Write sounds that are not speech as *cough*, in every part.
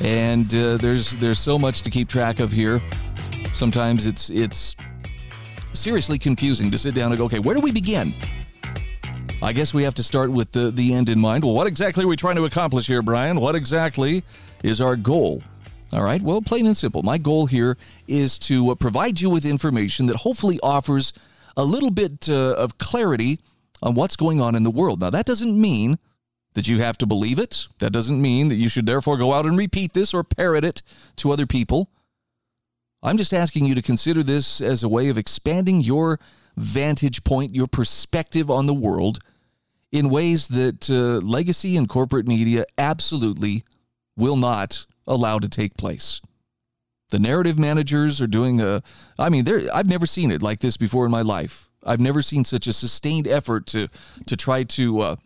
and uh, there's there's so much to keep track of here. Sometimes it's it's seriously confusing to sit down and go, okay, where do we begin? I guess we have to start with the the end in mind. Well, what exactly are we trying to accomplish here, Bryan? What exactly is our goal? All right, well, plain and simple. My goal here is to uh, provide you with information that hopefully offers a little bit uh, of clarity on what's going on in the world. Now, that doesn't mean that you have to believe it. That doesn't mean that you should therefore go out and repeat this or parrot it to other people. I'm just asking you to consider this as a way of expanding your vantage point, your perspective on the world in ways that uh, legacy and corporate media absolutely will not allow to take place. The narrative managers are doing a, I mean, there I've never seen it like this before in my life. I've never seen such a sustained effort to to try to uh,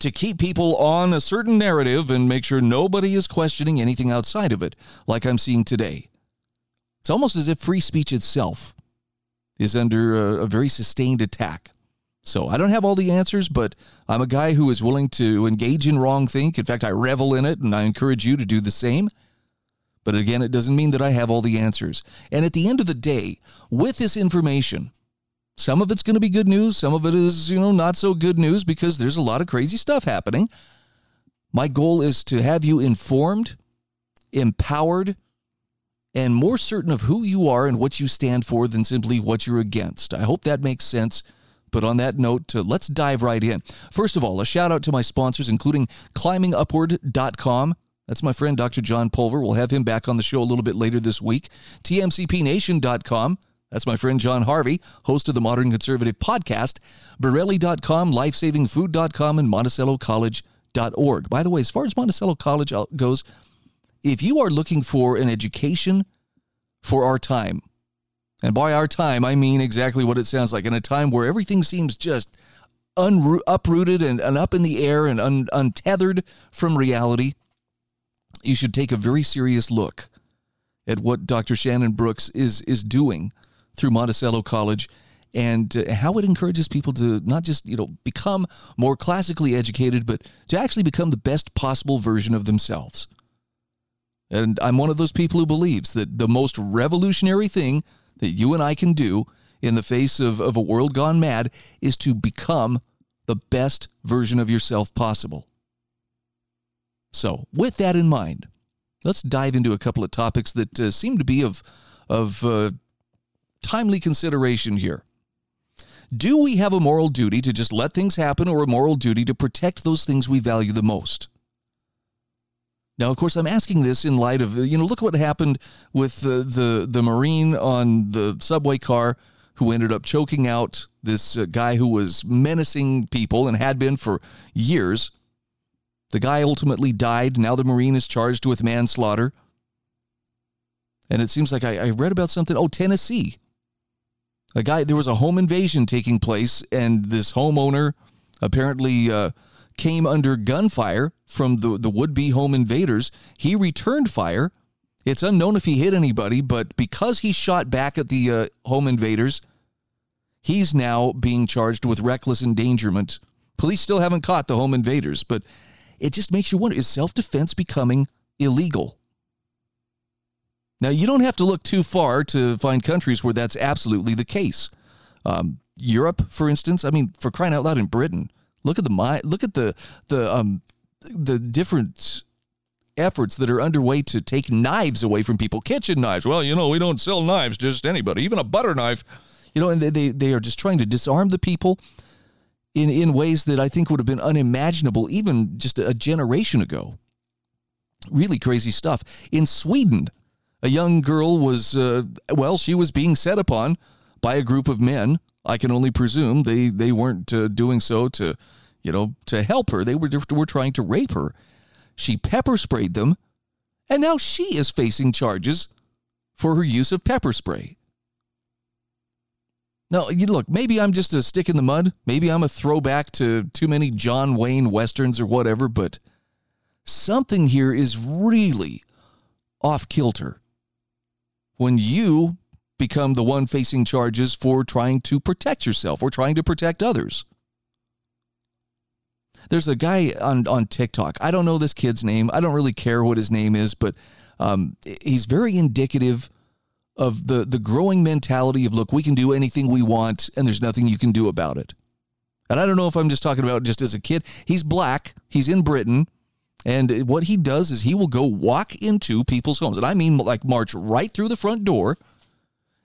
to keep people on a certain narrative and make sure nobody is questioning anything outside of it, like I'm seeing today. It's almost as if free speech itself is under a, a very sustained attack. So I don't have all the answers, but I'm a guy who is willing to engage in wrong think. In fact, I revel in it, and I encourage you to do the same. But again, it doesn't mean that I have all the answers. And at the end of the day, with this information, some of it's going to be good news, some of it is, you know, not so good news because there's a lot of crazy stuff happening. My goal is to have you informed, empowered, and more certain of who you are and what you stand for than simply what you're against. I hope that makes sense. But on that note, uh, let's dive right in. First of all, a shout out to my sponsors, including climbingupward.com. That's my friend Dr. John Pulver. We'll have him back on the show a little bit later this week. TMCPNation.com. That's my friend John Harvey, host of the Modern Conservative podcast. Bereli.com, lifesavingfood.com, and MonticelloCollege.org. By the way, as far as Monticello College goes, if you are looking for an education for our time, and by our time, I mean exactly what it sounds like in a time where everything seems just uprooted and, and, up in the air and un- untethered from reality. You should take a very serious look at what Dr. Shannon Brooks is, is doing through Monticello College and uh, how it encourages people to not just you know become more classically educated but to actually become the best possible version of themselves and i'm one of those people who believes that the most revolutionary thing that you and I can do in the face of, of a world gone mad is to become the best version of yourself possible. So, with that in mind, let's dive into a couple of topics that uh, seem to be of, of uh, timely consideration here. Do we have a moral duty to just let things happen or a moral duty to protect those things we value the most? Now, of course, I'm asking this in light of you know look what happened with the the, the Marine on the subway car who ended up choking out this uh, guy who was menacing people and had been for years. The guy ultimately died. Now the Marine is charged with manslaughter. And it seems like I, I read about something. Oh, Tennessee. A guy, there was a home invasion taking place, and this homeowner apparently uh, came under gunfire from the, the would be home invaders. He returned fire. It's unknown if he hit anybody, but because he shot back at the uh, home invaders, he's now being charged with reckless endangerment. Police still haven't caught the home invaders, but it just makes you wonder is self defense becoming illegal? Now, you don't have to look too far to find countries where that's absolutely the case. Um, Europe, for instance, I mean, for crying out loud in Britain, Look at the look at the the um the different efforts that are underway to take knives away from people, kitchen knives. Well, you know, we don't sell knives just anybody, even a butter knife. You know, and they, they, they are just trying to disarm the people in, in ways that I think would have been unimaginable even just a generation ago. Really crazy stuff. In Sweden, a young girl was, uh, well, she was being set upon by a group of men I can only presume they they weren't uh, doing so to, you know, to help her. They were were trying to rape her. She pepper sprayed them, and now she is facing charges for her use of pepper spray. Now, look, maybe I'm just a stick in the mud. Maybe I'm a throwback to too many John Wayne westerns or whatever, but something here is really off kilter when you become the one facing charges for trying to protect yourself or trying to protect others. There's a guy on, on TikTok. I don't know this kid's name. I don't really care what his name is, but um, he's very indicative of the, the growing mentality of look, we can do anything we want and there's nothing you can do about it. And I don't know if I'm just talking about just as a kid. He's black, he's in Britain. And what he does is he will go walk into people's homes. And I mean, like, march right through the front door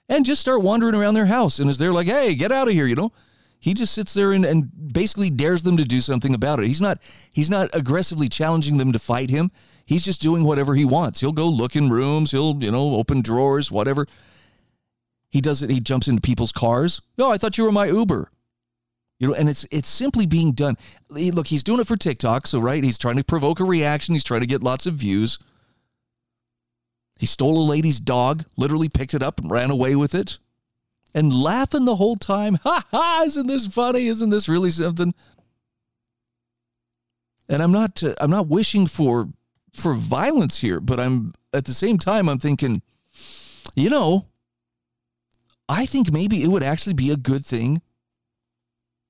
and just start wandering around their house. And as they're like, hey, get out of here, you know, he just sits there and, and basically dares them to do something about it. He's not he's not aggressively challenging them to fight him. He's just doing whatever he wants. He'll go look in rooms, he'll, you know, open drawers, whatever. He does it, he jumps into people's cars. Oh, I thought you were my Uber. You know, and it's it's simply being done. Look, he's doing it for TikTok, so right, he's trying to provoke a reaction, he's trying to get lots of views. He stole a lady's dog, literally picked it up and ran away with it. And laughing the whole time. *laughs* Ha ha, isn't this funny? Isn't this really something? And I'm not uh, I'm not wishing for for violence here, but I'm at the same time I'm thinking, you know, I think maybe it would actually be a good thing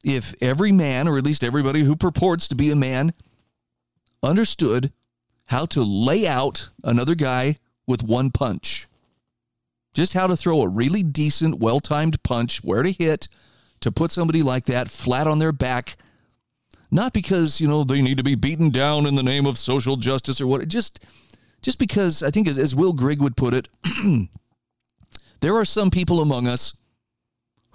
if every man, or at least everybody who purports to be a man, understood how to lay out another guy with one punch. Just how to throw a really decent, well timed punch, where to hit to put somebody like that flat on their back. Not because, you know, they need to be beaten down in the name of social justice or what, just just because I think as, as Will Grigg would put it, *clears throat* there are some people among us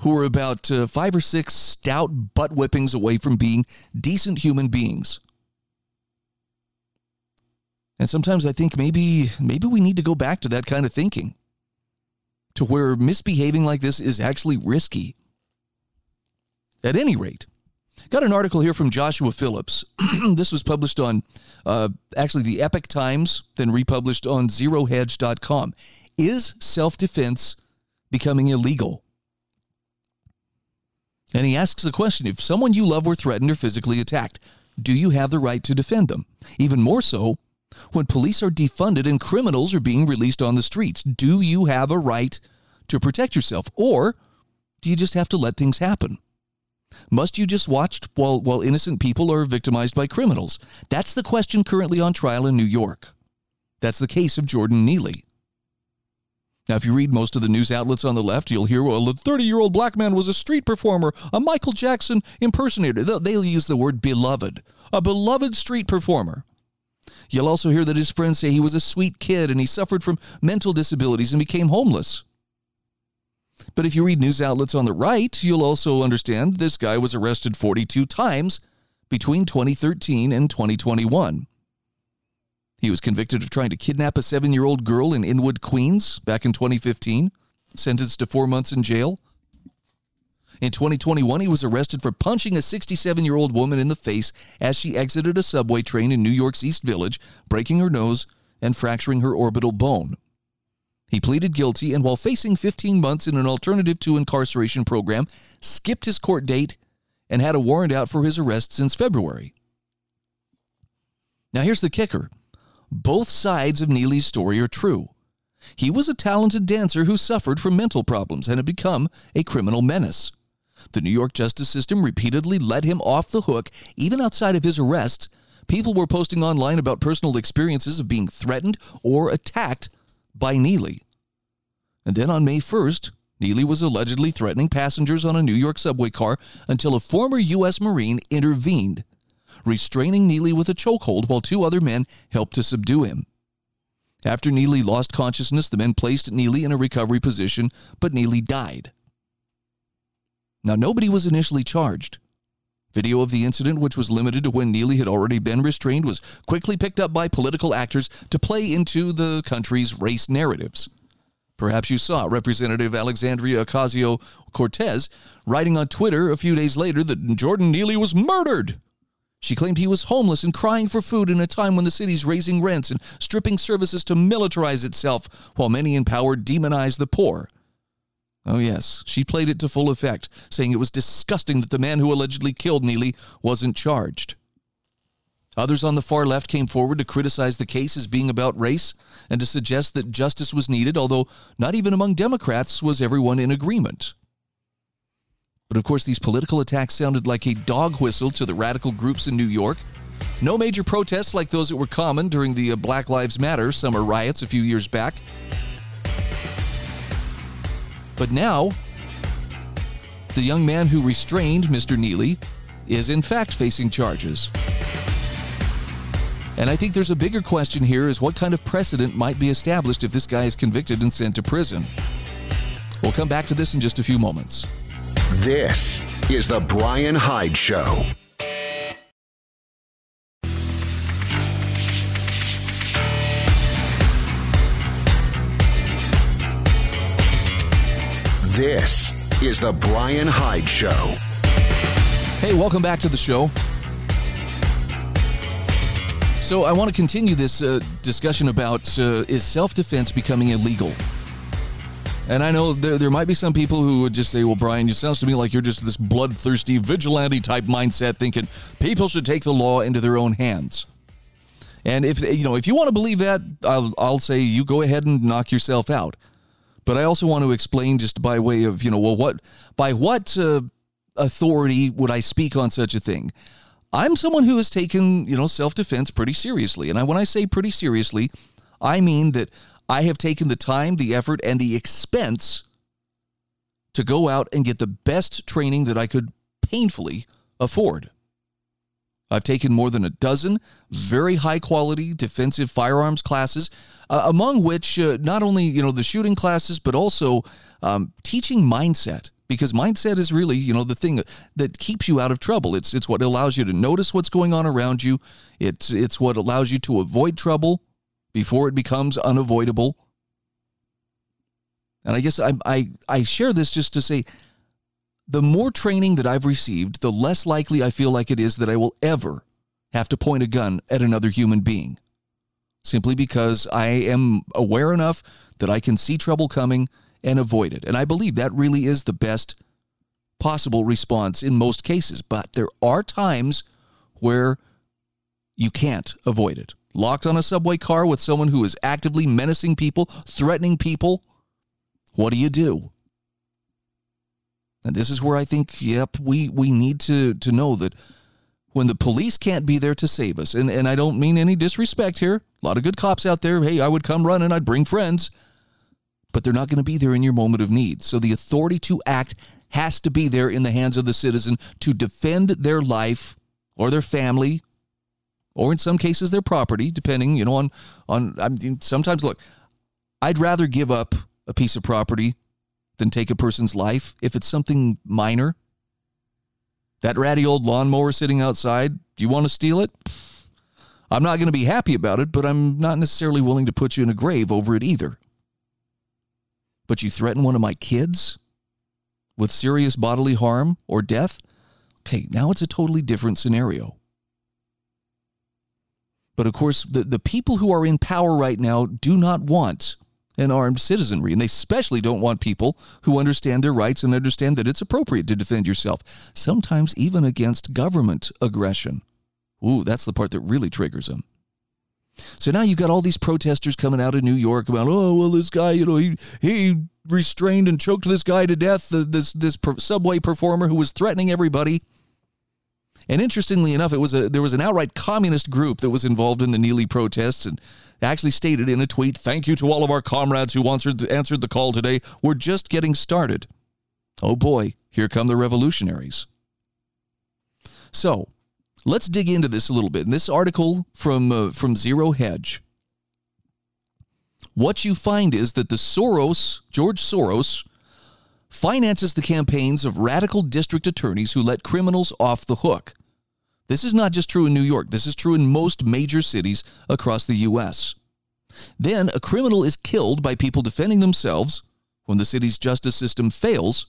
who are about uh, five or six stout butt whippings away from being decent human beings. And sometimes I think maybe maybe we need to go back to that kind of thinking. To where misbehaving like this is actually risky. At any rate, got an article here from Joshua Phillips. *clears throat* this was published on uh, actually the Epoch Times, then republished on zerohedge.com. Is self defense becoming illegal? And he asks the question if someone you love were threatened or physically attacked, do you have the right to defend them? Even more so, when police are defunded and criminals are being released on the streets, do you have a right to protect yourself? Or do you just have to let things happen? Must you just watch while, while innocent people are victimized by criminals? That's the question currently on trial in New York. That's the case of Jordan Neely. Now, if you read most of the news outlets on the left, you'll hear, well, the 30 year old black man was a street performer, a Michael Jackson impersonator. They'll use the word beloved, a beloved street performer. You'll also hear that his friends say he was a sweet kid and he suffered from mental disabilities and became homeless. But if you read news outlets on the right, you'll also understand this guy was arrested 42 times between 2013 and 2021. He was convicted of trying to kidnap a seven year old girl in Inwood, Queens, back in 2015, sentenced to four months in jail. In 2021, he was arrested for punching a 67 year old woman in the face as she exited a subway train in New York's East Village, breaking her nose and fracturing her orbital bone. He pleaded guilty and, while facing 15 months in an alternative to incarceration program, skipped his court date and had a warrant out for his arrest since February. Now, here's the kicker both sides of Neely's story are true. He was a talented dancer who suffered from mental problems and had become a criminal menace. The New York justice system repeatedly let him off the hook, even outside of his arrest. People were posting online about personal experiences of being threatened or attacked by Neely. And then on May 1st, Neely was allegedly threatening passengers on a New York subway car until a former U.S. Marine intervened restraining Neely with a chokehold while two other men helped to subdue him. After Neely lost consciousness, the men placed Neely in a recovery position, but Neely died. Now, nobody was initially charged. Video of the incident, which was limited to when Neely had already been restrained, was quickly picked up by political actors to play into the country's race narratives. Perhaps you saw Representative Alexandria Ocasio Cortez writing on Twitter a few days later that Jordan Neely was murdered She claimed he was homeless and crying for food in a time when the city's raising rents and stripping services to militarize itself, while many in power demonize the poor. Oh, yes, she played it to full effect, saying it was disgusting that the man who allegedly killed Neely wasn't charged. Others on the far left came forward to criticize the case as being about race and to suggest that justice was needed, although not even among Democrats was everyone in agreement. But of course, these political attacks sounded like a dog whistle to the radical groups in New York. No major protests like those that were common during the uh, Black Lives Matter summer riots a few years back. But now, the young man who restrained Mr. Neely is in fact facing charges. And I think there's a bigger question here is what kind of precedent might be established if this guy is convicted and sent to prison. We'll come back to this in just a few moments. This is The Bryan Hyde Show. This is The Bryan Hyde Show. Hey, welcome back to the show. So, I want to continue this uh, discussion about uh, is self defense becoming illegal? And I know there, there might be some people who would just say, well, Bryan, it sounds to me like you're just this bloodthirsty, vigilante type mindset thinking people should take the law into their own hands. And if you know, if you want to believe that, I'll, I'll say you go ahead and knock yourself out. But I also want to explain just by way of, you know, well, what by what uh, authority would I speak on such a thing? I'm someone who has taken, you know, self-defense pretty seriously. And I, when I say pretty seriously, I mean that I have taken the time, the effort, and the expense to go out and get the best training that I could painfully afford. I've taken more than a dozen very high quality defensive firearms classes, uh, among which uh, not only you know the shooting classes, but also um, teaching mindset because mindset is really you know the thing that keeps you out of trouble. It's it's what allows you to notice what's going on around you. It's it's what allows you to avoid trouble before it becomes unavoidable. And I guess I, I, I share this just to say the more training that I've received, the less likely I feel like it is that I will ever have to point a gun at another human being. Simply because I am aware enough that I can see trouble coming and avoid it. And I believe that really is the best possible response in most cases. But there are times where you can't avoid it locked on a subway car with someone who is actively menacing people, threatening people, what do you do? And this is where I think, yep, we, we need to, to know that when the police can't be there to save us, and, and I don't mean any disrespect here, a lot of good cops out there, hey, I would come running, I'd bring friends, but they're not going to be there in your moment of need. So the authority to act has to be there in the hands of the citizen to defend their life or their family or in some cases their property, depending, you know, on on. I mean, sometimes look, I'd rather give up a piece of property than take a person's life if it's something minor. That ratty old lawnmower sitting outside, do you want to steal it? I'm not going to be happy about it, but I'm not necessarily willing to put you in a grave over it either. But you threaten one of my kids with serious bodily harm or death? Okay, now it's a totally different scenario. But of course, the, the people who are in power right now do not want an armed citizenry. And they especially don't want people who understand their rights and understand that it's appropriate to defend yourself, sometimes even against government aggression. Ooh, that's the part that really triggers them. So now you've got all these protesters coming out of New York about, oh, well, this guy, you know, he, he restrained and choked this guy to death, this, this subway performer who was threatening everybody. And interestingly enough, it was a there was an outright communist group that was involved in the Neely protests and actually stated in a tweet, "Thank you to all of our comrades who answered answered the call today. We're just getting started." Oh boy, here come the revolutionaries. So, let's dig into this a little bit. In this article from uh, from Zero Hedge, what you find is that the Soros, George Soros, finances the campaigns of radical district attorneys who let criminals off the hook. This is not just true in New York, this is true in most major cities across the U.S. Then a criminal is killed by people defending themselves when the city's justice system fails,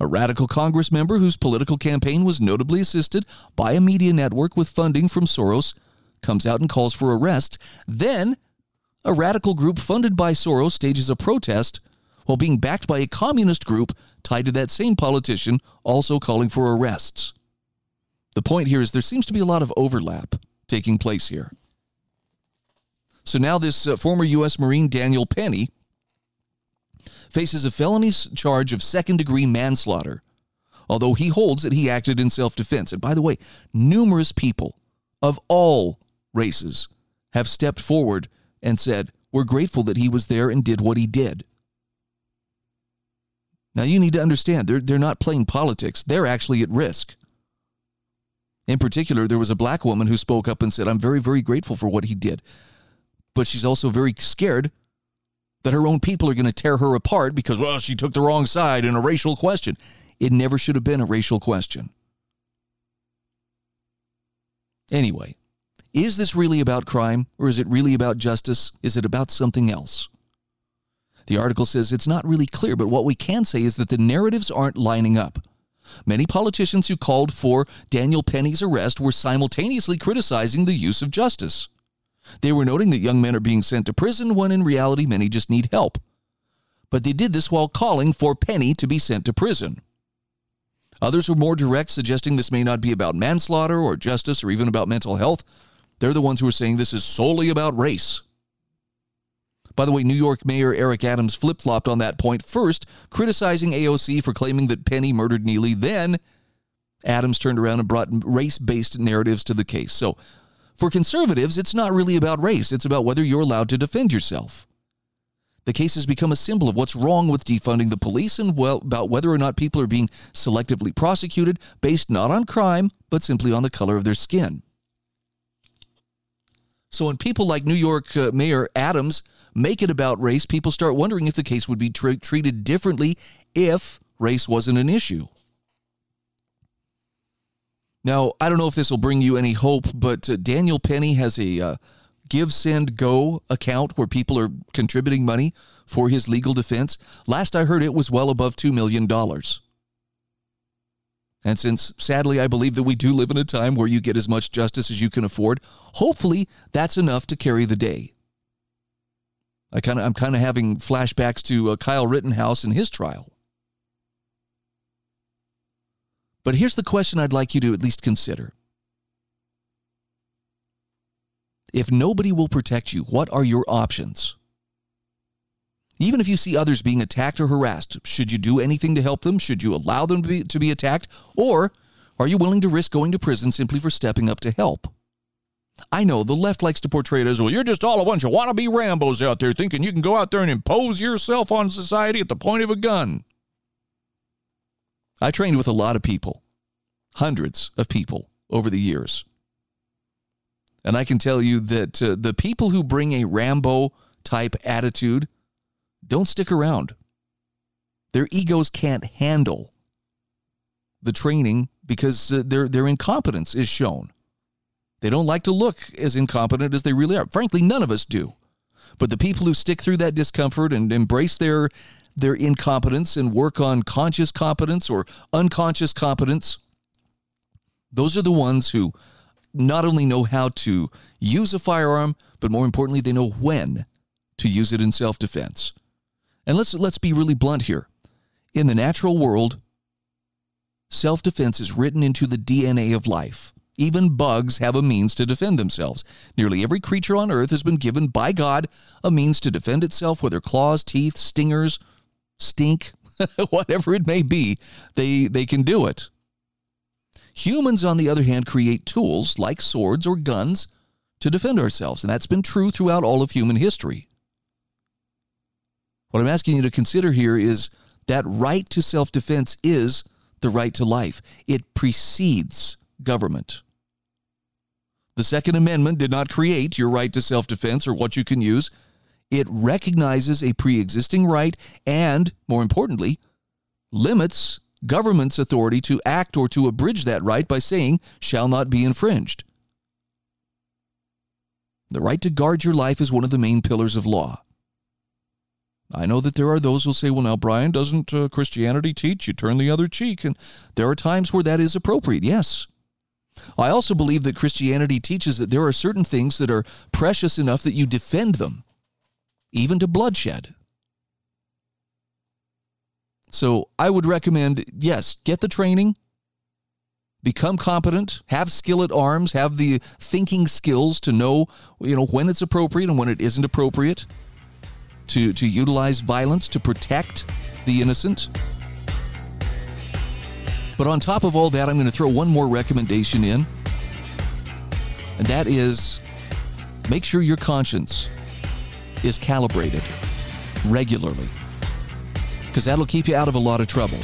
A radical Congress member whose political campaign was notably assisted by a media network with funding from Soros comes out and calls for arrest. Then, a radical group funded by Soros stages a protest while being backed by a communist group tied to that same politician also calling for arrests. The point here is there seems to be a lot of overlap taking place here. So now this uh, former U.S. Marine Daniel Penny faces a felony charge of second degree manslaughter, although he holds that he acted in self defense. And by the way, numerous people of all races have stepped forward and said, We're grateful that he was there and did what he did. Now, you need to understand, they're, they're not playing politics, they're actually at risk. In particular, there was a black woman who spoke up and said, I'm very, very grateful for what he did. But she's also very scared that her own people are going to tear her apart because, well, she took the wrong side in a racial question. It never should have been a racial question. Anyway, is this really about crime or is it really about justice? Is it about something else? The article says it's not really clear, but what we can say is that the narratives aren't lining up. Many politicians who called for Daniel Penny's arrest were simultaneously criticizing the use of justice. They were noting that young men are being sent to prison when in reality many just need help. But they did this while calling for Penny to be sent to prison. Others were more direct, suggesting this may not be about manslaughter or justice or even about mental health. They're the ones who are saying this is solely about race. By the way, New York Mayor Eric Adams flip flopped on that point, first criticizing AOC for claiming that Penny murdered Neely. Then Adams turned around and brought race based narratives to the case. So for conservatives, it's not really about race, it's about whether you're allowed to defend yourself. The case has become a symbol of what's wrong with defunding the police and well, about whether or not people are being selectively prosecuted based not on crime, but simply on the color of their skin. So when people like New York uh, Mayor Adams make it about race, people start wondering if the case would be tra- treated differently if race wasn't an issue. Now, I don't know if this will bring you any hope, but uh, Daniel Penny has a uh, GiveSendGo account where people are contributing money for his legal defense. Last I heard, it was well above $2 million. And since sadly I believe that we do live in a time where you get as much justice as you can afford, hopefully that's enough to carry the day. I kind of I'm kind of having flashbacks to uh, Kyle Rittenhouse and his trial. But here's the question I'd like you to at least consider. If nobody will protect you, what are your options? Even if you see others being attacked or harassed, should you do anything to help them? Should you allow them to be, to be attacked? Or are you willing to risk going to prison simply for stepping up to help? I know the left likes to portray it as well, you're just all a bunch of wannabe Rambos out there thinking you can go out there and impose yourself on society at the point of a gun. I trained with a lot of people, hundreds of people over the years. And I can tell you that uh, the people who bring a Rambo type attitude don't stick around. Their egos can't handle the training because uh, their, their incompetence is shown. They don't like to look as incompetent as they really are. Frankly, none of us do. But the people who stick through that discomfort and embrace their their incompetence and work on conscious competence or unconscious competence, those are the ones who not only know how to use a firearm, but more importantly, they know when to use it in self-defense. And let's let's be really blunt here. In the natural world, self-defense is written into the DNA of life. Even bugs have a means to defend themselves. Nearly every creature on earth has been given by God a means to defend itself, whether claws, teeth, stingers, stink, *laughs* whatever it may be, they, they can do it. Humans, on the other hand, create tools like swords or guns to defend ourselves, and that's been true throughout all of human history. What I'm asking you to consider here is that right to self defense is the right to life, it precedes government. The Second Amendment did not create your right to self defense or what you can use. It recognizes a pre existing right and, more importantly, limits government's authority to act or to abridge that right by saying, shall not be infringed. The right to guard your life is one of the main pillars of law. I know that there are those who'll say, well, now, Bryan, doesn't uh, Christianity teach you turn the other cheek? And there are times where that is appropriate, yes. I also believe that Christianity teaches that there are certain things that are precious enough that you defend them, even to bloodshed. So I would recommend, yes, get the training, become competent, have skill at arms, have the thinking skills to know, you know, when it's appropriate and when it isn't appropriate to, to utilize violence to protect the innocent. But on top of all that, I'm going to throw one more recommendation in, and that is make sure your conscience is calibrated regularly, because that'll keep you out of a lot of trouble.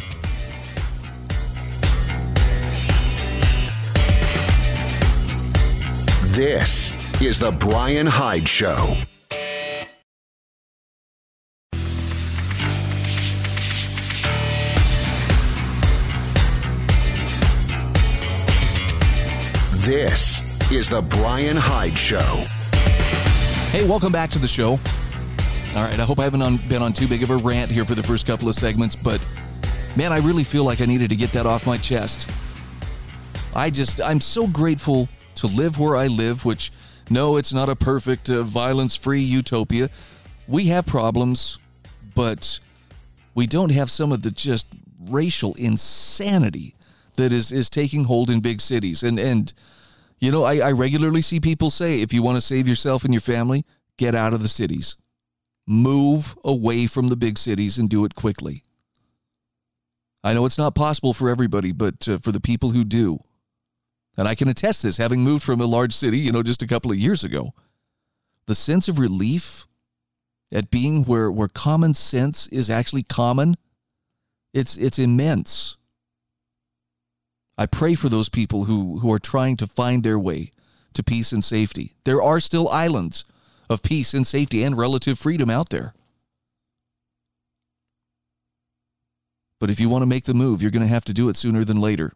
This is The Bryan Hyde Show. This is The Bryan Hyde Show. Hey, welcome back to the show. All right, I hope I haven't on, been on too big of a rant here for the first couple of segments, but man, I really feel like I needed to get that off my chest. I just, I'm so grateful to live where I live, which, no, it's not a perfect, uh, violence free utopia. We have problems, but we don't have some of the just racial insanity that is, is taking hold in big cities. And, and, you know, I, I regularly see people say if you want to save yourself and your family, get out of the cities. Move away from the big cities and do it quickly. I know it's not possible for everybody, but uh, for the people who do, and I can attest this having moved from a large city, you know, just a couple of years ago, the sense of relief at being where, where common sense is actually common, it's, it's immense. I pray for those people who, who are trying to find their way to peace and safety. There are still islands of peace and safety and relative freedom out there. But if you want to make the move, you're going to have to do it sooner than later.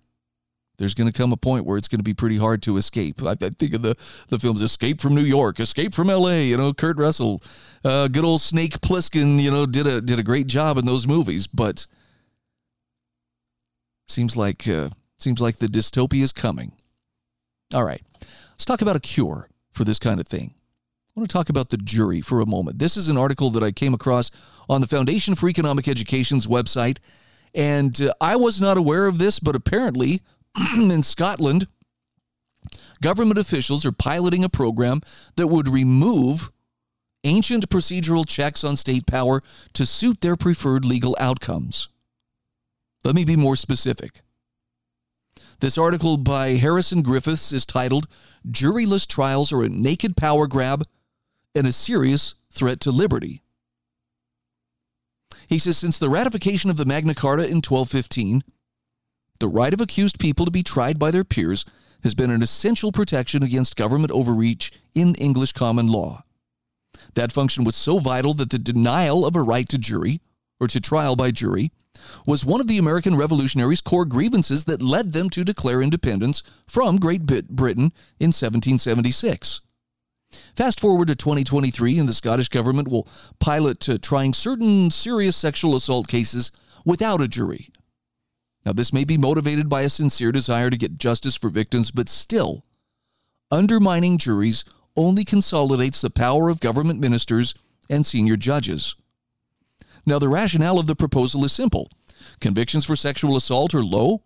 There's going to come a point where it's going to be pretty hard to escape. I, I think of the, the films Escape from New York, Escape from L.A., you know, Kurt Russell, uh, good old Snake Plissken, you know, did a, did a great job in those movies. But seems like uh, Seems like the dystopia is coming. All right, let's talk about a cure for this kind of thing. I want to talk about the jury for a moment. This is an article that I came across on the Foundation for Economic Education's website, and uh, I was not aware of this, but apparently *clears throat* in Scotland, government officials are piloting a program that would remove ancient procedural checks on state power to suit their preferred legal outcomes. Let me be more specific. This article by Harrison Griffiths is titled Juryless Trials Are a Naked Power Grab and a Serious Threat to Liberty. He says since the ratification of the Magna Carta in 1215, the right of accused people to be tried by their peers has been an essential protection against government overreach in English common law. That function was so vital that the denial of a right to jury, or to trial by jury, was one of the American revolutionaries' core grievances that led them to declare independence from Great Britain in 1776. Fast forward to 2023, and the Scottish government will pilot uh, trying certain serious sexual assault cases without a jury. Now, this may be motivated by a sincere desire to get justice for victims, but still, undermining juries only consolidates the power of government ministers and senior judges. Now, the rationale of the proposal is simple convictions for sexual assault are low.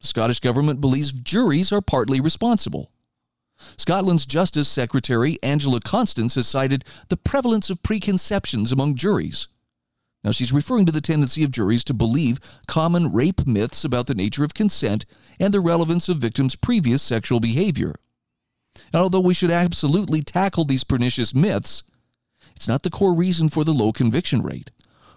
The Scottish government believes juries are partly responsible. Scotland's Justice Secretary Angela Constance has cited the prevalence of preconceptions among juries. Now, she's referring to the tendency of juries to believe common rape myths about the nature of consent and the relevance of victims' previous sexual behavior. And although we should absolutely tackle these pernicious myths, it's not the core reason for the low conviction rate.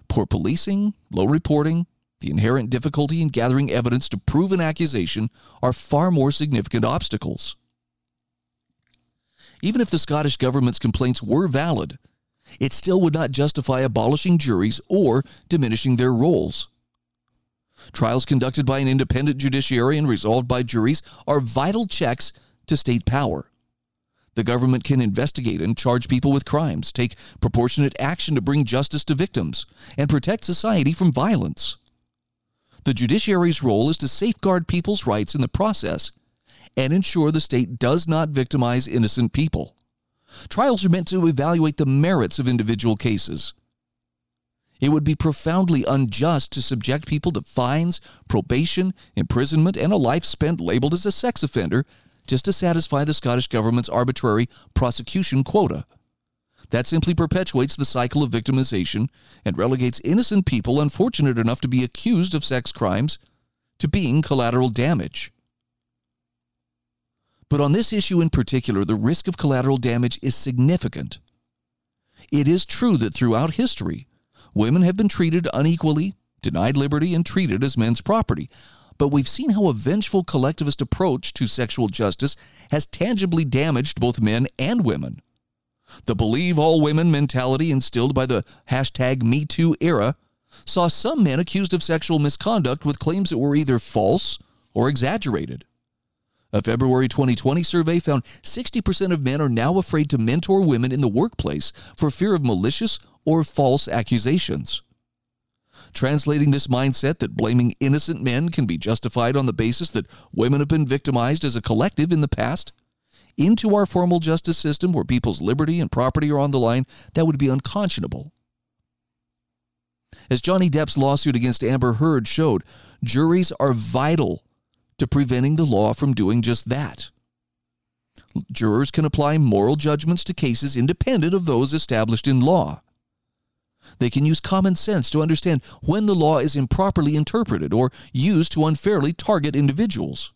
Poor policing, low reporting, the inherent difficulty in gathering evidence to prove an accusation are far more significant obstacles. Even if the Scottish government's complaints were valid, it still would not justify abolishing juries or diminishing their roles. Trials conducted by an independent judiciary and resolved by juries are vital checks to state power. The government can investigate and charge people with crimes, take proportionate action to bring justice to victims, and protect society from violence. The judiciary's role is to safeguard people's rights in the process and ensure the state does not victimize innocent people. Trials are meant to evaluate the merits of individual cases. It would be profoundly unjust to subject people to fines, probation, imprisonment, and a life spent labeled as a sex offender just to satisfy the Scottish Government's arbitrary prosecution quota. That simply perpetuates the cycle of victimization and relegates innocent people unfortunate enough to be accused of sex crimes to being collateral damage. But on this issue in particular, the risk of collateral damage is significant. It is true that throughout history, women have been treated unequally, denied liberty, and treated as men's property. But we've seen how a vengeful collectivist approach to sexual justice has tangibly damaged both men and women. The believe all women mentality instilled by the hashtag MeToo era saw some men accused of sexual misconduct with claims that were either false or exaggerated. A February 2020 survey found 60% of men are now afraid to mentor women in the workplace for fear of malicious or false accusations. Translating this mindset that blaming innocent men can be justified on the basis that women have been victimized as a collective in the past into our formal justice system where people's liberty and property are on the line, that would be unconscionable. As Johnny Depp's lawsuit against Amber Heard showed, juries are vital to preventing the law from doing just that. Jurors can apply moral judgments to cases independent of those established in law. They can use common sense to understand when the law is improperly interpreted or used to unfairly target individuals.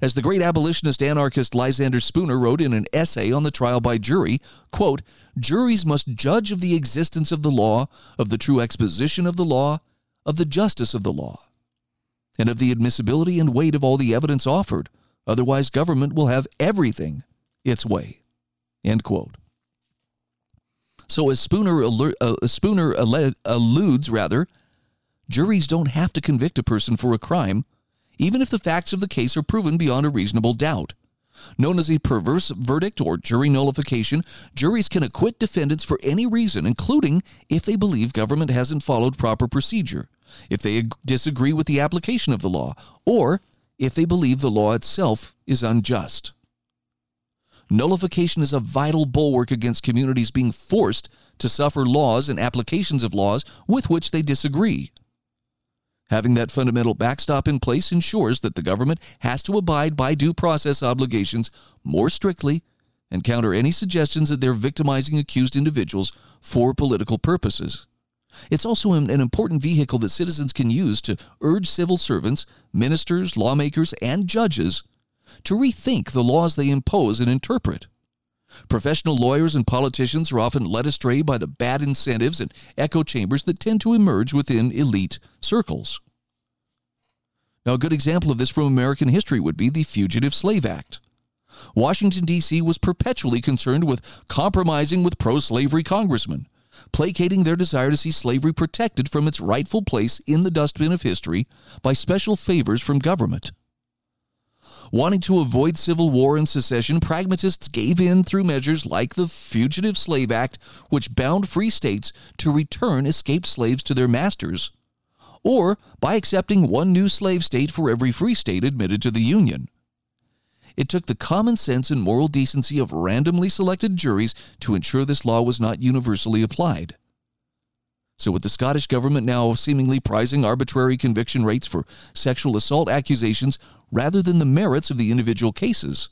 As the great abolitionist anarchist Lysander Spooner wrote in an essay on the trial by jury, quote, juries must judge of the existence of the law, of the true exposition of the law, of the justice of the law and of the admissibility and weight of all the evidence offered. Otherwise, government will have everything its way. End quote. So, as Spooner, uh, Spooner alludes, rather, juries don't have to convict a person for a crime, even if the facts of the case are proven beyond a reasonable doubt. Known as a perverse verdict or jury nullification, juries can acquit defendants for any reason, including if they believe government hasn't followed proper procedure if they disagree with the application of the law, or if they believe the law itself is unjust. Nullification is a vital bulwark against communities being forced to suffer laws and applications of laws with which they disagree. Having that fundamental backstop in place ensures that the government has to abide by due process obligations more strictly and counter any suggestions that they're victimizing accused individuals for political purposes. It's also an important vehicle that citizens can use to urge civil servants, ministers, lawmakers, and judges to rethink the laws they impose and interpret. Professional lawyers and politicians are often led astray by the bad incentives and echo chambers that tend to emerge within elite circles. Now, a good example of this from American history would be the Fugitive Slave Act. Washington, D.C. was perpetually concerned with compromising with pro slavery congressmen placating their desire to see slavery protected from its rightful place in the dustbin of history by special favors from government. Wanting to avoid civil war and secession, pragmatists gave in through measures like the Fugitive Slave Act, which bound free states to return escaped slaves to their masters, or by accepting one new slave state for every free state admitted to the Union. It took the common sense and moral decency of randomly selected juries to ensure this law was not universally applied. So, with the Scottish government now seemingly prizing arbitrary conviction rates for sexual assault accusations rather than the merits of the individual cases,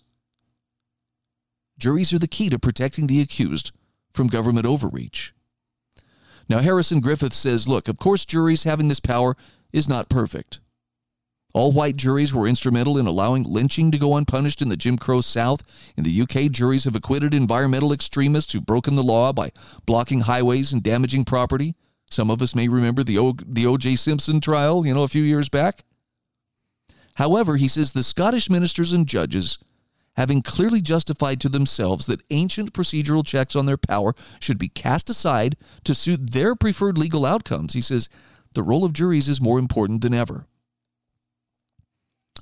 juries are the key to protecting the accused from government overreach. Now, Harrison Griffiths says, look, of course, juries having this power is not perfect. All white juries were instrumental in allowing lynching to go unpunished in the Jim Crow South. In the UK, juries have acquitted environmental extremists who've broken the law by blocking highways and damaging property. Some of us may remember the, o- the O.J. Simpson trial, you know, a few years back. However, he says the Scottish ministers and judges, having clearly justified to themselves that ancient procedural checks on their power should be cast aside to suit their preferred legal outcomes, he says the role of juries is more important than ever.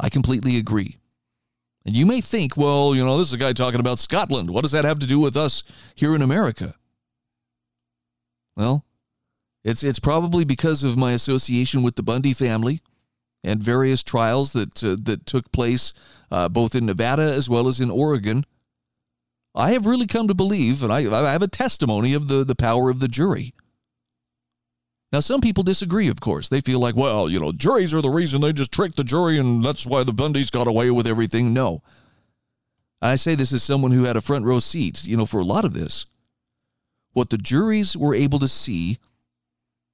I completely agree. And you may think, well, you know, this is a guy talking about Scotland. What does that have to do with us here in America? Well, it's it's probably because of my association with the Bundy family and various trials that uh, that took place uh, both in Nevada as well as in Oregon. I have really come to believe, and I, I have a testimony of the, the power of the jury. Now, some people disagree, of course. They feel like, well, you know, juries are the reason they just tricked the jury and that's why the Bundys got away with everything. No. I say this as someone who had a front row seat, you know, for a lot of this. What the juries were able to see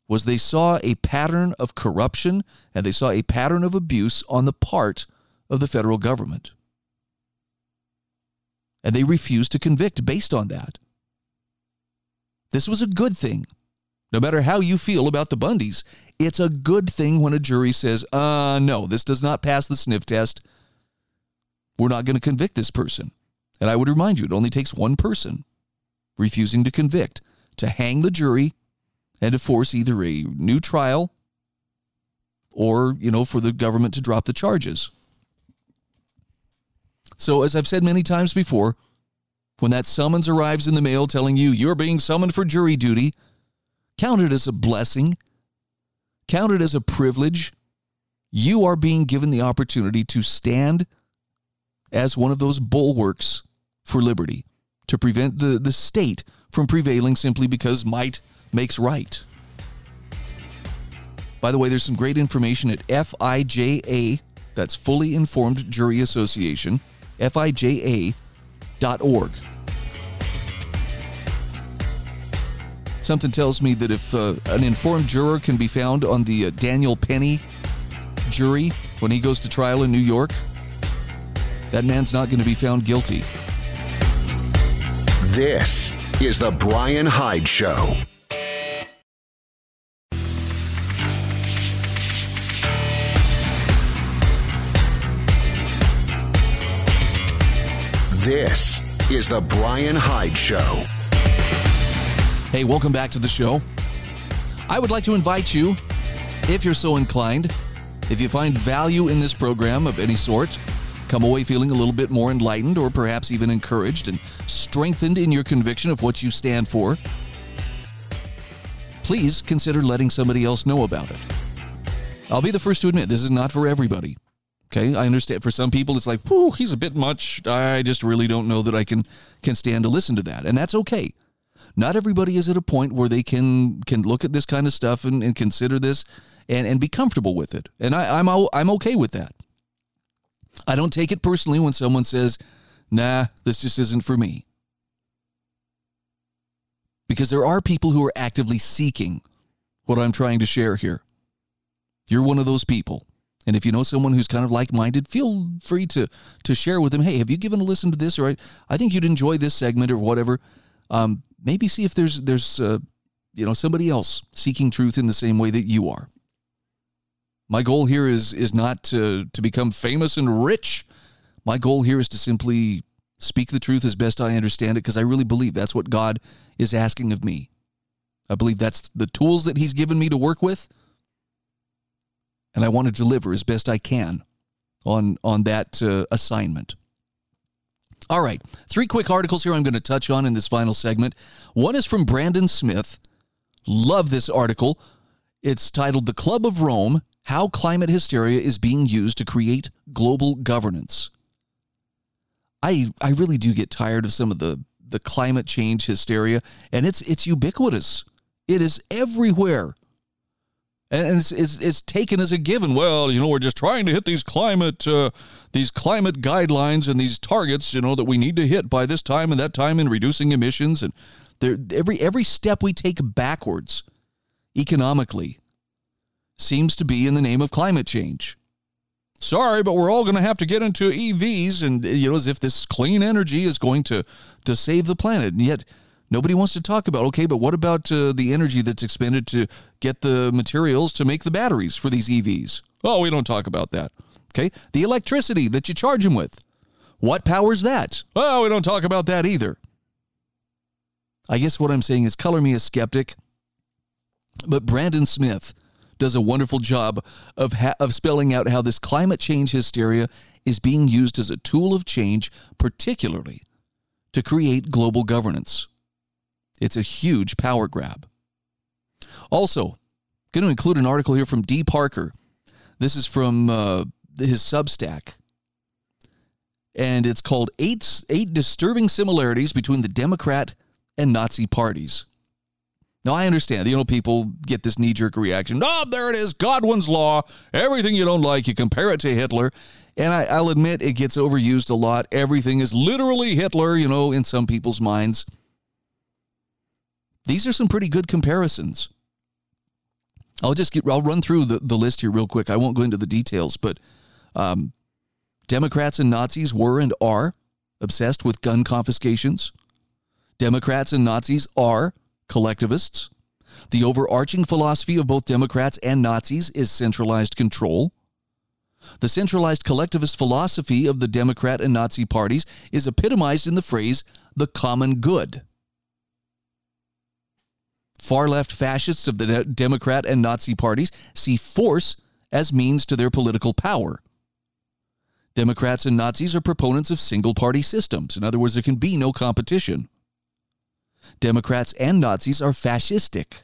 was they saw a pattern of corruption and they saw a pattern of abuse on the part of the federal government. And they refused to convict based on that. This was a good thing. No matter how you feel about the Bundys, it's a good thing when a jury says, uh, no, this does not pass the sniff test. We're not going to convict this person. And I would remind you, it only takes one person refusing to convict to hang the jury and to force either a new trial or, you know, for the government to drop the charges. So, as I've said many times before, when that summons arrives in the mail telling you you're being summoned for jury duty, Count it as a blessing. Count it as a privilege. You are being given the opportunity to stand as one of those bulwarks for liberty, to prevent the, the state from prevailing simply because might makes right. By the way, there's some great information at FIJA, that's Fully Informed Jury Association, FIJA.org. Something tells me that if uh, an informed juror can be found on the uh, Daniel Penny jury when he goes to trial in New York, that man's not going to be found guilty. This is The Bryan Hyde Show. This is The Bryan Hyde Show. Hey, welcome back to the show. I would like to invite you, if you're so inclined, if you find value in this program of any sort, come away feeling a little bit more enlightened or perhaps even encouraged and strengthened in your conviction of what you stand for, please consider letting somebody else know about it. I'll be the first to admit this is not for everybody. Okay, I understand. For some people, it's like, "Whoo, he's a bit much." I just really don't know that I can can stand to listen to that, and that's okay not everybody is at a point where they can can look at this kind of stuff and, and consider this and, and be comfortable with it. And I, I'm I'm okay with that. I don't take it personally when someone says, "Nah, this just isn't for me." Because there are people who are actively seeking what I'm trying to share here. You're one of those people. And if you know someone who's kind of like-minded, feel free to to share with them. Hey, have you given a listen to this? Or I, I think you'd enjoy this segment or whatever. Um, maybe see if there's there's uh, you know somebody else seeking truth in the same way that you are. My goal here is is not to to become famous and rich. My goal here is to simply speak the truth as best I understand it because I really believe that's what God is asking of me. I believe that's the tools that he's given me to work with and I want to deliver as best I can on on that uh, assignment. All right, three quick articles here I'm going to touch on in this final segment. One is from Brandon Smith. Love this article. It's titled The Club of Rome How Climate Hysteria is Being Used to Create Global Governance. I, I really do get tired of some of the, the climate change hysteria, and it's, it's ubiquitous. It is everywhere and it's, it's, it's taken as a given. Well, you know, we're just trying to hit these climate uh, these climate guidelines and these targets, you know, that we need to hit by this time and that time in reducing emissions. And every every step we take backwards economically seems to be in the name of climate change. Sorry, but we're all going to have to get into EVs, and you know, as if this clean energy is going to to save the planet. And yet, Nobody wants to talk about, okay, but what about uh, the energy that's expended to get the materials to make the batteries for these EVs? Oh, we don't talk about that. Okay. The electricity that you charge them with. What powers that? Oh, we don't talk about that either. I guess what I'm saying is color me a skeptic, but Brandon Smith does a wonderful job of ha- of spelling out how this climate change hysteria is being used as a tool of change, particularly to create global governance. It's a huge power grab. Also, going to include an article here from D. Parker. This is from uh, his Substack and it's called Eight, Eight Disturbing Similarities Between the Democrat and Nazi Parties. Now, I understand, you know, people get this knee jerk reaction. Oh, there it is, Godwin's Law. Everything you don't like, you compare it to Hitler. And I, will admit it gets overused a lot. Everything is literally Hitler, you know, in some people's minds. These are some pretty good comparisons. I'll just get, I'll run through the, the list here real quick. I won't go into the details, but um, Democrats and Nazis were and are obsessed with gun confiscations. Democrats and Nazis are collectivists. The overarching philosophy of both Democrats and Nazis is centralized control. The centralized collectivist philosophy of the Democrat and Nazi parties is epitomized in the phrase the common good. Far left fascists of the Democrat and Nazi parties see force as means to their political power. Democrats and Nazis are proponents of single party systems. In other words, there can be no competition. Democrats and Nazis are fascistic.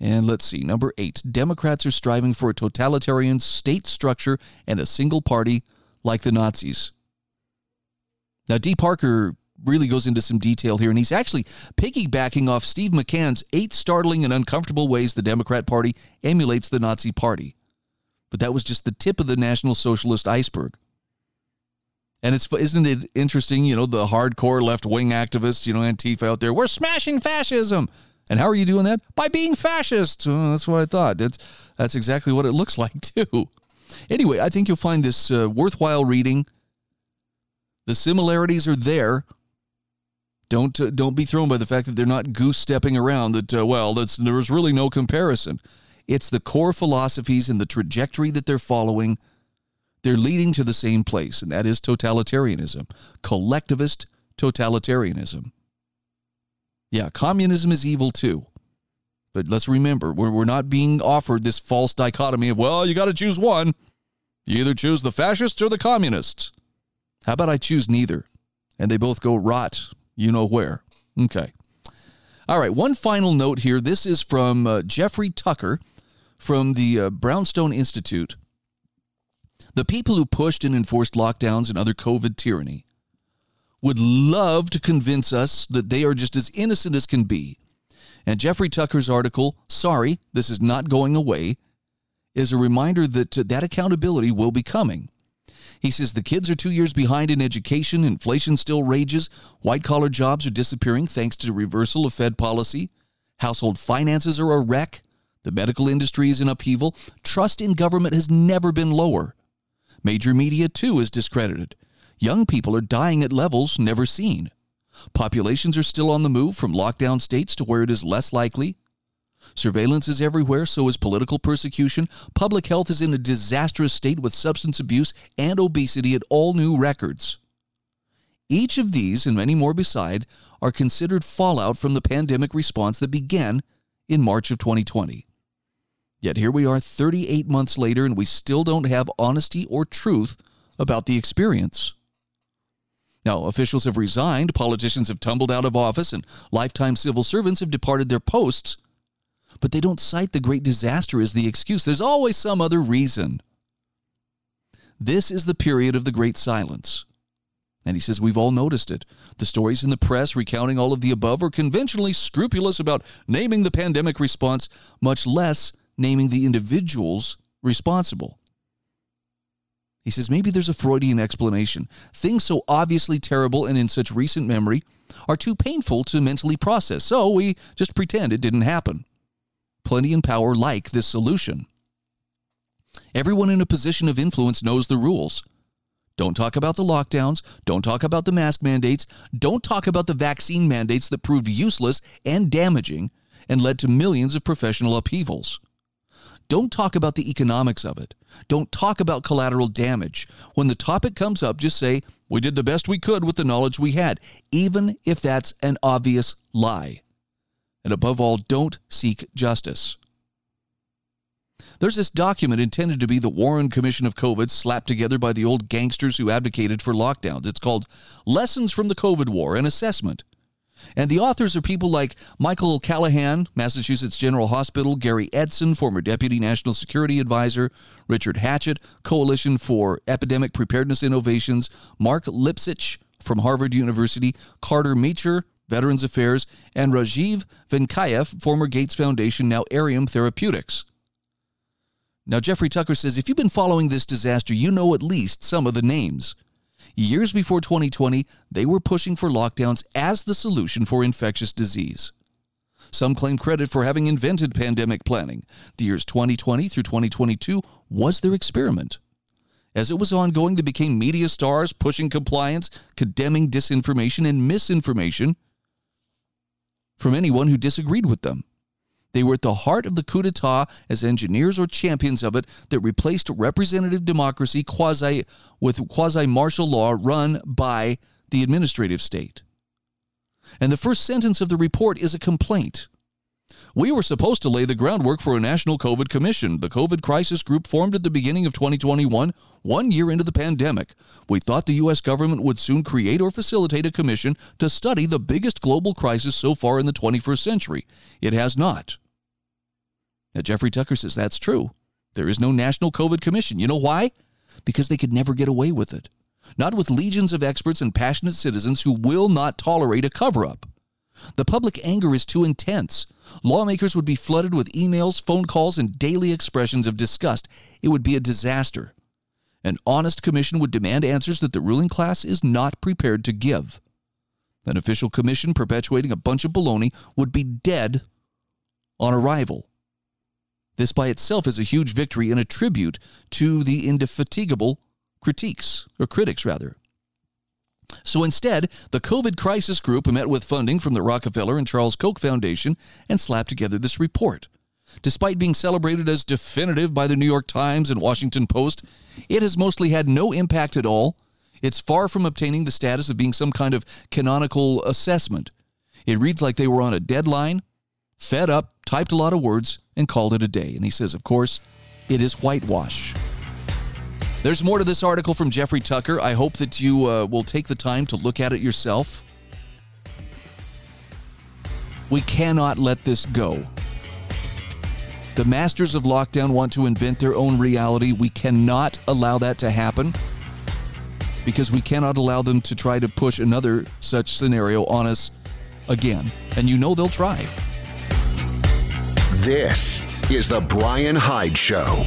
And let's see, number eight Democrats are striving for a totalitarian state structure and a single party like the Nazis. Now, D. Parker really goes into some detail here, and he's actually piggybacking off Steve McCann's eight startling and uncomfortable ways the Democrat Party emulates the Nazi Party. But that was just the tip of the National Socialist iceberg. And it's isn't it interesting, you know, the hardcore left wing activists, you know, Antifa out there, we're smashing fascism. And how are you doing that? By being fascist. Oh, that's what I thought. That's, that's exactly what it looks *laughs* like, too. Anyway, I think you'll find this uh, worthwhile reading. The similarities are there. Don't uh, don't be thrown by the fact that they're not goose stepping around. That uh, well, that's there's really no comparison. It's the core philosophies and the trajectory that they're following. They're leading to the same place, and that is totalitarianism, collectivist totalitarianism. Yeah, communism is evil too. But let's remember, we're, we're not being offered this false dichotomy of, well, you got to choose one. You either choose the fascists or the communists. How about I choose neither? And they both go rot, you know where. Okay. All right, one final note here. This is from uh, Jeffrey Tucker from the uh, Brownstone Institute. The people who pushed and enforced lockdowns and other COVID tyranny would love to convince us that they are just as innocent as can be. And Jeffrey Tucker's article, Sorry, This Is Not Going Away, is a reminder that uh, that accountability will be coming. He says the kids are two years behind in education, inflation still rages, white collar jobs are disappearing thanks to the reversal of Fed policy, household finances are a wreck, the medical industry is in upheaval. Trust in government has never been lower. Major media, too, is discredited. Young people are dying at levels never seen. Populations are still on the move from lockdown states to where it is less likely. Surveillance is everywhere, so is political persecution. Public health is in a disastrous state with substance abuse and obesity at all new records. Each of these, and many more beside, are considered fallout from the pandemic response that began in March of 2020. Yet here we are 38 months later, and we still don't have honesty or truth about the experience. Now, officials have resigned, politicians have tumbled out of office, and lifetime civil servants have departed their posts. But they don't cite the great disaster as the excuse. There's always some other reason. This is the period of the great silence. And he says, We've all noticed it. The stories in the press recounting all of the above are conventionally scrupulous about naming the pandemic response, much less naming the individuals responsible. He says maybe there's a Freudian explanation. Things so obviously terrible and in such recent memory are too painful to mentally process, so we just pretend it didn't happen. Plenty in power like this solution. Everyone in a position of influence knows the rules. Don't talk about the lockdowns. Don't talk about the mask mandates. Don't talk about the vaccine mandates that proved useless and damaging and led to millions of professional upheavals. Don't talk about the economics of it. Don't talk about collateral damage. When the topic comes up, just say, We did the best we could with the knowledge we had, even if that's an obvious lie. And above all, don't seek justice. There's this document intended to be the Warren Commission of COVID slapped together by the old gangsters who advocated for lockdowns. It's called Lessons from the COVID War An Assessment. And the authors are people like Michael Callahan, Massachusetts General Hospital, Gary Edson, former Deputy National Security Advisor, Richard Hatchett, Coalition for Epidemic Preparedness Innovations, Mark Lipsitch from Harvard University, Carter Mecher, Veterans Affairs, and Rajeev Venkayya, former Gates Foundation, now Aerium Therapeutics. Now, Jeffrey Tucker says if you've been following this disaster, you know at least some of the names. Years before 2020, they were pushing for lockdowns as the solution for infectious disease. Some claim credit for having invented pandemic planning. The years 2020 through 2022 was their experiment. As it was ongoing, they became media stars, pushing compliance, condemning disinformation and misinformation from anyone who disagreed with them. They were at the heart of the coup d'etat as engineers or champions of it that replaced representative democracy quasi with quasi martial law run by the administrative state. And the first sentence of the report is a complaint. We were supposed to lay the groundwork for a national COVID commission. The COVID crisis group formed at the beginning of 2021, one year into the pandemic. We thought the U.S. government would soon create or facilitate a commission to study the biggest global crisis so far in the 21st century. It has not. Now, Jeffrey Tucker says that's true. There is no national COVID commission. You know why? Because they could never get away with it. Not with legions of experts and passionate citizens who will not tolerate a cover up. The public anger is too intense. Lawmakers would be flooded with emails, phone calls, and daily expressions of disgust. It would be a disaster. An honest commission would demand answers that the ruling class is not prepared to give. An official commission perpetuating a bunch of baloney would be dead on arrival. This by itself is a huge victory and a tribute to the indefatigable critiques, or critics rather. So instead, the COVID crisis group met with funding from the Rockefeller and Charles Koch Foundation and slapped together this report. Despite being celebrated as definitive by the New York Times and Washington Post, it has mostly had no impact at all. It's far from obtaining the status of being some kind of canonical assessment. It reads like they were on a deadline, fed up, typed a lot of words, and called it a day. And he says, of course, it is whitewash. There's more to this article from Jeffrey Tucker. I hope that you uh, will take the time to look at it yourself. We cannot let this go. The masters of lockdown want to invent their own reality. We cannot allow that to happen because we cannot allow them to try to push another such scenario on us again. And you know they'll try. This is the Bryan Hyde Show.